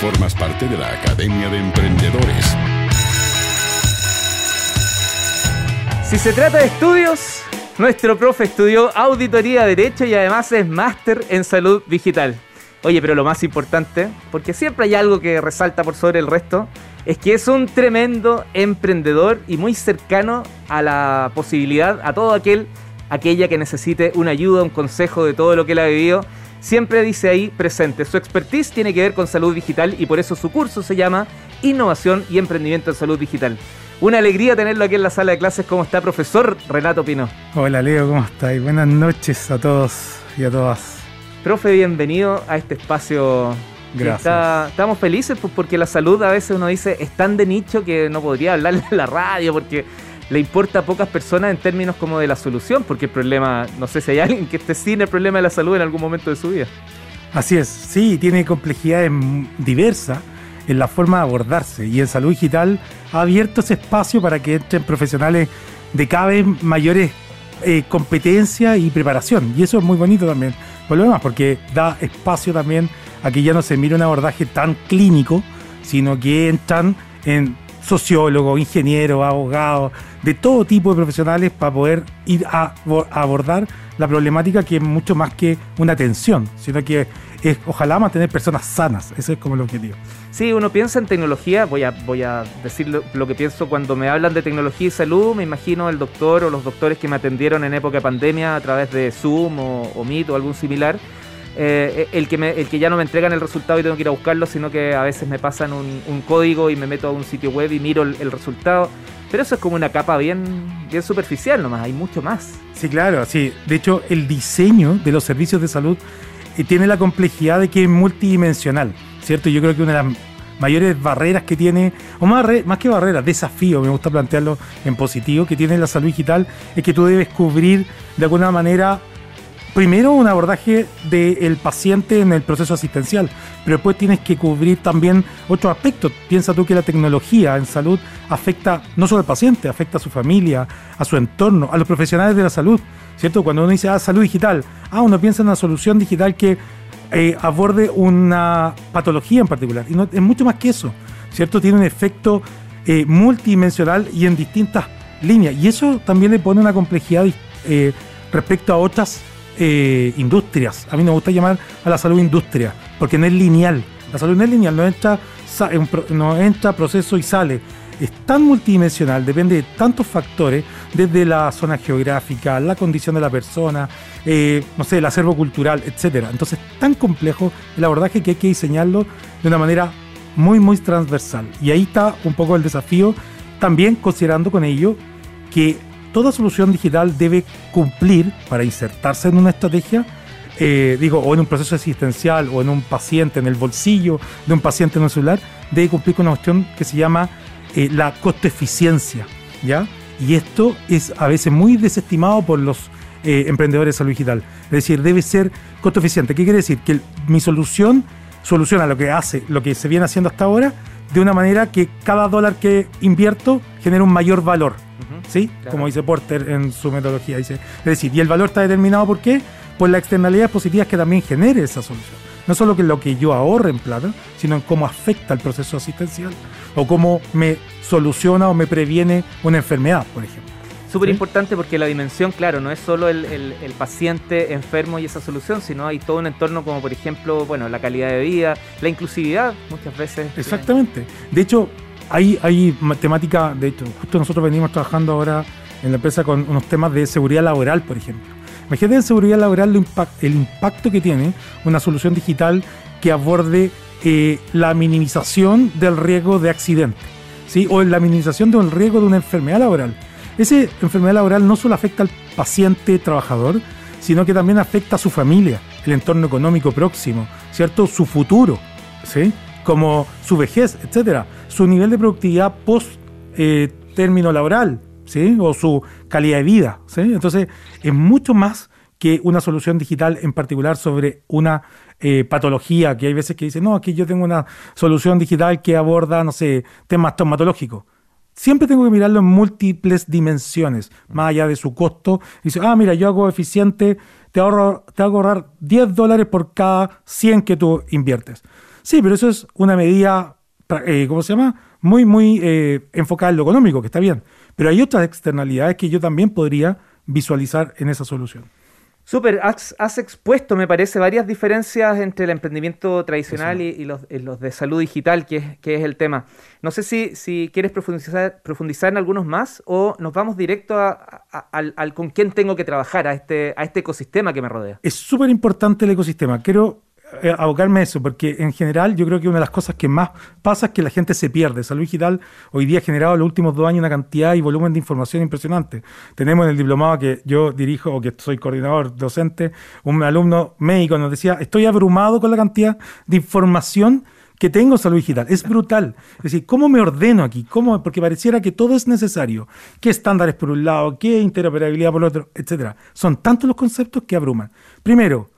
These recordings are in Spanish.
Formas parte de la Academia de Emprendedores. Si se trata de estudios, nuestro profe estudió auditoría derecho y además es máster en salud digital. Oye, pero lo más importante, porque siempre hay algo que resalta por sobre el resto, es que es un tremendo emprendedor y muy cercano a la posibilidad, a todo aquel, aquella que necesite una ayuda, un consejo de todo lo que él ha vivido. Siempre dice ahí presente. Su expertise tiene que ver con salud digital y por eso su curso se llama Innovación y Emprendimiento en Salud Digital. Una alegría tenerlo aquí en la sala de clases. ¿Cómo está, profesor Renato Pino? Hola, Leo, ¿cómo estáis? Buenas noches a todos y a todas. Profe, bienvenido a este espacio. Gracias. estamos felices pues, porque la salud a veces uno dice es tan de nicho que no podría hablar en la radio porque le importa a pocas personas en términos como de la solución, porque el problema, no sé si hay alguien que esté sin el problema de la salud en algún momento de su vida. Así es, sí, tiene complejidades diversas en la forma de abordarse. Y en salud digital ha abierto ese espacio para que entren profesionales de cada vez mayores eh, competencias y preparación. Y eso es muy bonito también. Por lo porque da espacio también a que ya no se mire un abordaje tan clínico, sino que entran en sociólogos, ingenieros, abogados, de todo tipo de profesionales para poder ir a, abordar la problemática que es mucho más que una atención, sino que es ojalá mantener personas sanas, ese es como el objetivo. Sí, uno piensa en tecnología, voy a, voy a decir lo, que pienso cuando me hablan de tecnología y salud, me imagino el doctor o los doctores que me atendieron en época de pandemia a través de Zoom o, Meet o algún similar. Eh, el, que el que ya no me entregan el resultado y tengo que ir a buscarlo, sino que a veces me pasan un, código y me meto a un sitio web y miro el, resultado. Pero eso es como una capa bien, bien superficial nomás, hay mucho más. Sí, claro, sí. De hecho, el diseño de los servicios de salud eh, tiene la complejidad de que es multidimensional. ¿cierto? Yo creo que una de las mayores barreras que tiene, o más, más que barreras, desafío, me gusta plantearlo en positivo, que tiene la salud digital, es que tú debes cubrir de alguna manera, primero un abordaje del paciente en el proceso asistencial, pero después tienes que cubrir también otros aspectos. Piensa tú que la tecnología en salud afecta no solo al paciente, afecta a su familia, a su entorno, a los profesionales de la salud, ¿cierto? Cuando uno dice, ah, salud digital, ah, uno piensa en una solución digital que eh, aborde una patología en particular. Y no, es mucho más que eso, ¿cierto? Tiene un efecto eh, multidimensional y en distintas líneas. Y eso también le pone una complejidad eh, respecto a otras industrias. A mí me gusta llamar a la salud industria, porque no es lineal. La salud no es lineal, no entra, no entra proceso y sale es tan multidimensional, depende de tantos factores, desde la zona geográfica, la condición de la persona, eh, no sé, el acervo cultural, etcétera. Entonces, tan complejo el abordaje que hay que diseñarlo de una manera muy, muy transversal. Y ahí está un poco el desafío, también considerando con ello que toda solución digital debe cumplir para insertarse en una estrategia eh, digo, o en un proceso asistencial o en un paciente, en el bolsillo de un paciente en un celular, debe cumplir con una cuestión que se llama eh, la costo eficiencia, ¿ya? Y esto es a veces muy desestimado por los eh, emprendedores de salud digital. Es decir, debe ser costo eficiente. ¿Qué quiere decir? Que mi solución soluciona lo que hace, lo que se viene haciendo hasta ahora, de una manera que cada dólar que invierto genera un mayor valor. ¿Sí? Como dice Porter en su metodología. Dice, es decir, y el valor está determinado por qué? Por las externalidades positivas que también genere esa solución no solo que lo que yo ahorre en plata, sino en cómo afecta el proceso asistencial o cómo me soluciona o me previene una enfermedad, por ejemplo. Súper importante porque la dimensión, claro, no es solo el, paciente enfermo y esa solución, sino hay todo un entorno como por ejemplo, bueno, la calidad de vida, la inclusividad muchas veces. Exactamente. De hecho, hay, hay temática, de hecho, justo nosotros venimos trabajando ahora en la empresa con unos temas de seguridad laboral, por ejemplo. Imagínate en seguridad laboral el impacto que tiene una solución digital que aborde eh, la minimización del riesgo de accidente, ¿sí? o la minimización del riesgo de una enfermedad laboral. Esa enfermedad laboral no solo afecta al paciente trabajador, sino que también afecta a su familia, el entorno económico próximo, ¿cierto? Su futuro, ¿sí? Como su vejez, etcétera, su nivel de productividad post eh, término laboral, ¿sí? O su calidad de vida, ¿sí? Entonces, es mucho más que una solución digital en particular sobre una eh, patología, que hay veces que dicen, no, aquí yo tengo una solución digital que aborda, no sé, temas traumatológicos. Siempre tengo que mirarlo en múltiples dimensiones, más allá de su costo. Dice, ah, mira, yo hago eficiente te, ahorro, te hago ahorrar 10 dólares por cada 100 que tú inviertes. Sí, pero eso es una medida, eh, ¿cómo se llama? Muy, muy eh, enfocada en lo económico, que está bien. Pero hay otras externalidades que yo también podría visualizar en esa solución. Súper, has, expuesto, me parece, varias diferencias entre el emprendimiento tradicional y, los, de salud digital, que es, que es el tema. No sé si, si quieres profundizar, profundizar en algunos más o nos vamos directo a, al, con quién tengo que trabajar, a este, a este ecosistema que me rodea. Es súper importante el ecosistema. Quiero abocarme a eso, porque en general yo creo que una de las cosas que más pasa es que la gente se pierde. Salud Digital hoy día ha generado en los últimos dos años una cantidad y volumen de información impresionante. Tenemos en el diplomado que yo dirijo o que soy coordinador docente, un alumno médico nos decía, estoy abrumado con la cantidad de información que tengo en salud digital. Es brutal. Es decir, ¿cómo me ordeno aquí? ¿Cómo? Porque pareciera que todo es necesario. ¿Qué estándares por un lado? ¿Qué interoperabilidad por otro? Etcétera. Son tantos los conceptos que abruman. Primero,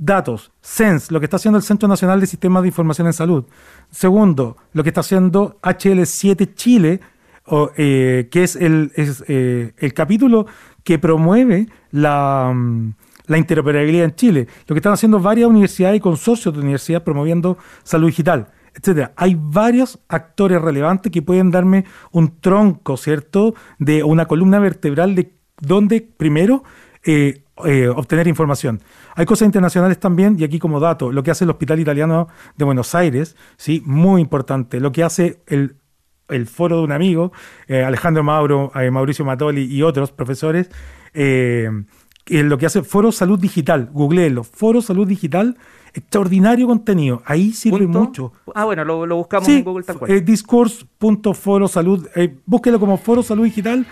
datos, SENS, lo que está haciendo el Centro Nacional de Sistemas de Información en Salud. Segundo, lo que está haciendo HL7 Chile, eh, que es, el, eh, el, capítulo que promueve la, mm, la, interoperabilidad en Chile. Lo que están haciendo varias universidades y consorcios de universidades promoviendo salud digital, etcétera. Hay varios actores relevantes que pueden darme un tronco, ¿cierto?, de una columna vertebral de donde, primero, eh, obtener información. Hay cosas internacionales también, y aquí como dato, lo que hace el Hospital Italiano de Buenos Aires, ¿sí? muy importante, lo que hace el, foro de un amigo, eh, Alejandro Mauro, eh, Mauricio Matoli y otros profesores, eh, lo que hace Foro Salud Digital, googleenlo, Foro Salud Digital, extraordinario contenido, ahí sirve mucho. Ah, bueno, lo, buscamos en Google tal cual. discourse.forosalud, búsquelo como Foro Salud Digital,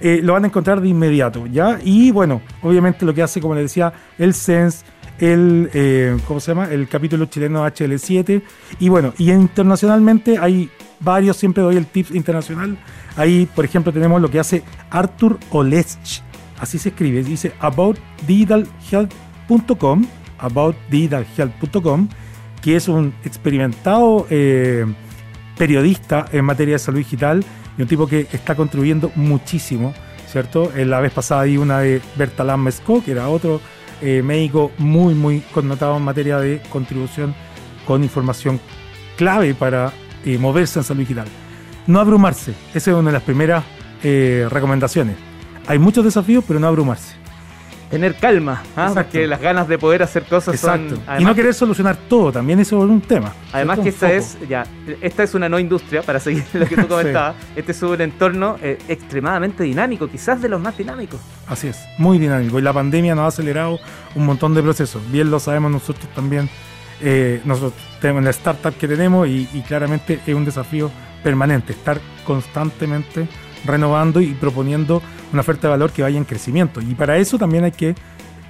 eh, lo van a encontrar de inmediato, ¿ya? Y bueno, obviamente lo que hace, como les decía, el SENS, el, eh, ¿cómo se llama? El capítulo chileno HL7. Y bueno, y internacionalmente hay varios, siempre doy el tips internacional. Ahí, por ejemplo, tenemos lo que hace Arthur Olesch, así se escribe, dice aboutdigitalhealth.com, aboutdigitalhealth.com, que es un experimentado eh, periodista en materia de salud digital y un tipo que está contribuyendo muchísimo, ¿cierto? En la vez pasada hay una de Bertalan Mesco, que era otro eh, médico muy, muy connotado en materia de contribución con información clave para eh, moverse en salud digital. No abrumarse, esa es una de las primeras eh, recomendaciones. Hay muchos desafíos, pero no abrumarse tener calma, ¿ah? porque las ganas de poder hacer cosas Exacto. y no querer solucionar todo, también eso es un tema. Además que esta es, ya, esta es una no industria, para seguir lo que tú comentabas, este es un entorno eh, extremadamente dinámico, quizás de los más dinámicos. Así es, muy dinámico, y la pandemia nos ha acelerado un montón de procesos, bien lo sabemos nosotros también, eh, nosotros tenemos la startup que tenemos y, y claramente es un desafío permanente, estar constantemente renovando y proponiendo una oferta de valor que vaya en crecimiento. Y para eso también hay que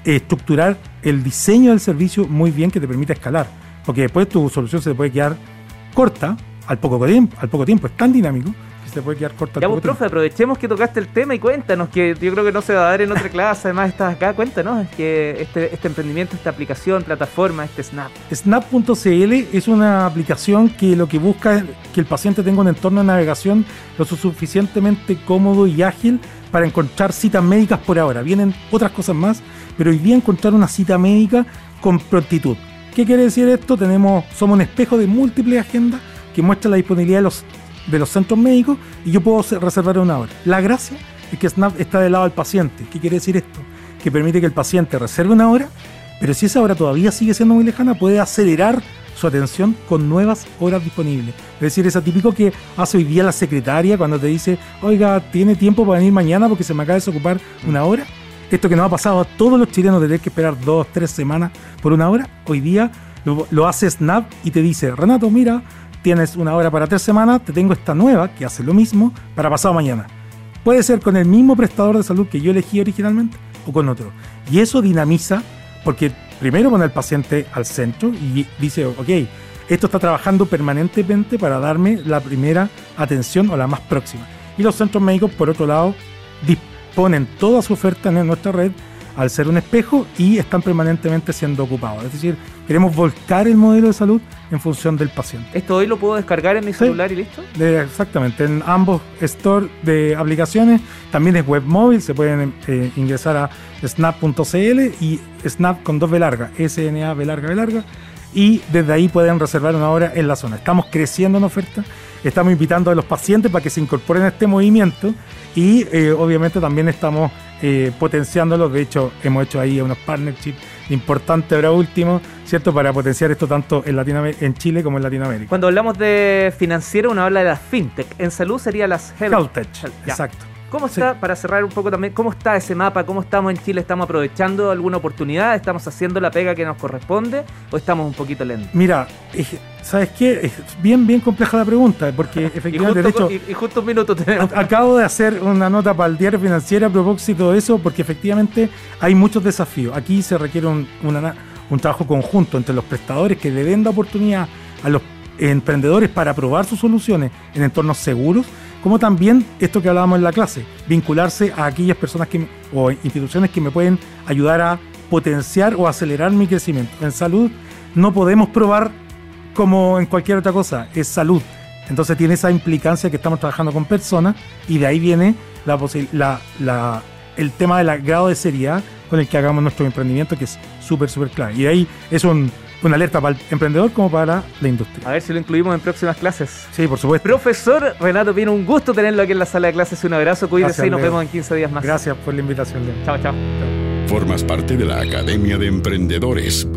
estructurar el diseño del servicio muy bien que te permita escalar. Porque después tu solución se puede quedar corta al poco tiempo, al poco tiempo. Es tan dinámico se puede quedar corta. Ya, vos, profe, aprovechemos que tocaste el tema y cuéntanos, que yo creo que no se va a dar en otra clase, además estás acá, cuéntanos, que este, este emprendimiento, esta aplicación, plataforma, este Snap. Snap.cl es una aplicación que lo que busca es que el paciente tenga un entorno de navegación lo suficientemente cómodo y ágil para encontrar citas médicas por ahora. Vienen otras cosas más, pero hoy día encontrar una cita médica con prontitud. ¿Qué quiere decir esto? Tenemos, somos un espejo de múltiples agendas que muestra la disponibilidad de los de los centros médicos y yo puedo reservar una hora. La gracia es que Snap está del lado del paciente. ¿Qué quiere decir esto? Que permite que el paciente reserve una hora, pero si esa hora todavía sigue siendo muy lejana, puede acelerar su atención con nuevas horas disponibles. Es decir, es atípico que hace hoy día la secretaria cuando te dice, oiga, ¿tiene tiempo para venir mañana porque se me acaba de desocupar una hora? Esto que nos ha pasado a todos los chilenos de tener que esperar dos, tres semanas por una hora, hoy día lo, lo hace Snap y te dice, Renato, mira, tienes una hora para tres semanas, te tengo esta nueva que hace lo mismo para pasado mañana. Puede ser con el mismo prestador de salud que yo elegí originalmente o con otro. Y eso dinamiza porque primero pone al paciente al centro y dice, ok, esto está trabajando permanentemente para darme la primera atención o la más próxima. Y los centros médicos, por otro lado, disponen toda su oferta en nuestra red al ser un espejo y están permanentemente siendo ocupados. Es decir, queremos volcar el modelo de salud en función del paciente. ¿Esto hoy lo puedo descargar en mi Sí. celular y listo? De- exactamente, en ambos store de aplicaciones, también es web móvil, se pueden eh, ingresar a snap.cl y snap con dos B larga, SNA B larga B larga, y desde ahí pueden reservar una hora en la zona. Estamos creciendo en oferta, estamos invitando a los pacientes para que se incorporen a este movimiento y eh, obviamente también estamos eh, potenciándolos, de hecho hemos hecho ahí unos partnerships importantes ahora último, ¿cierto? Para potenciar esto tanto en, Latinoamérica, en Chile como en Latinoamérica. Cuando hablamos de financiero, uno habla de las fintech. En salud sería las health. Ya. exacto. ¿Cómo Sí. está, para cerrar un poco también, cómo está ese mapa? ¿Cómo estamos en Chile? ¿Estamos aprovechando alguna oportunidad? ¿Estamos haciendo la pega que nos corresponde? ¿O estamos un poquito lentos? Mira, es- ¿sabes qué? Es bien, bien compleja la pregunta, porque efectivamente, de hecho, y- y justo un minuto tenemos. a- acabo de hacer una nota para el diario financiero a propósito de eso, porque efectivamente hay muchos desafíos. Aquí se requiere un, una- un trabajo conjunto entre los prestadores que le den la oportunidad a los emprendedores para probar sus soluciones en entornos seguros, como también esto que hablábamos en la clase, vincularse a aquellas personas que, o instituciones que me pueden ayudar a potenciar o acelerar mi crecimiento. En salud no podemos probar como en cualquier otra cosa, es salud. Entonces tiene esa implicancia que estamos trabajando con personas y de ahí viene la, la- el tema del grado de seriedad con el que hagamos nuestro emprendimiento, que es súper, súper clave. Y de ahí es un- una alerta para el emprendedor como para la industria. A ver si lo incluimos en próximas clases. Sí, por supuesto. Profesor Renato Pino, un gusto tenerlo aquí en la sala de clases. Un abrazo, cuídese Gracias, y nos Leo. vemos en 15 días más. Gracias por la invitación, Leo. Chao, chao. Formas parte de la Academia de Emprendedores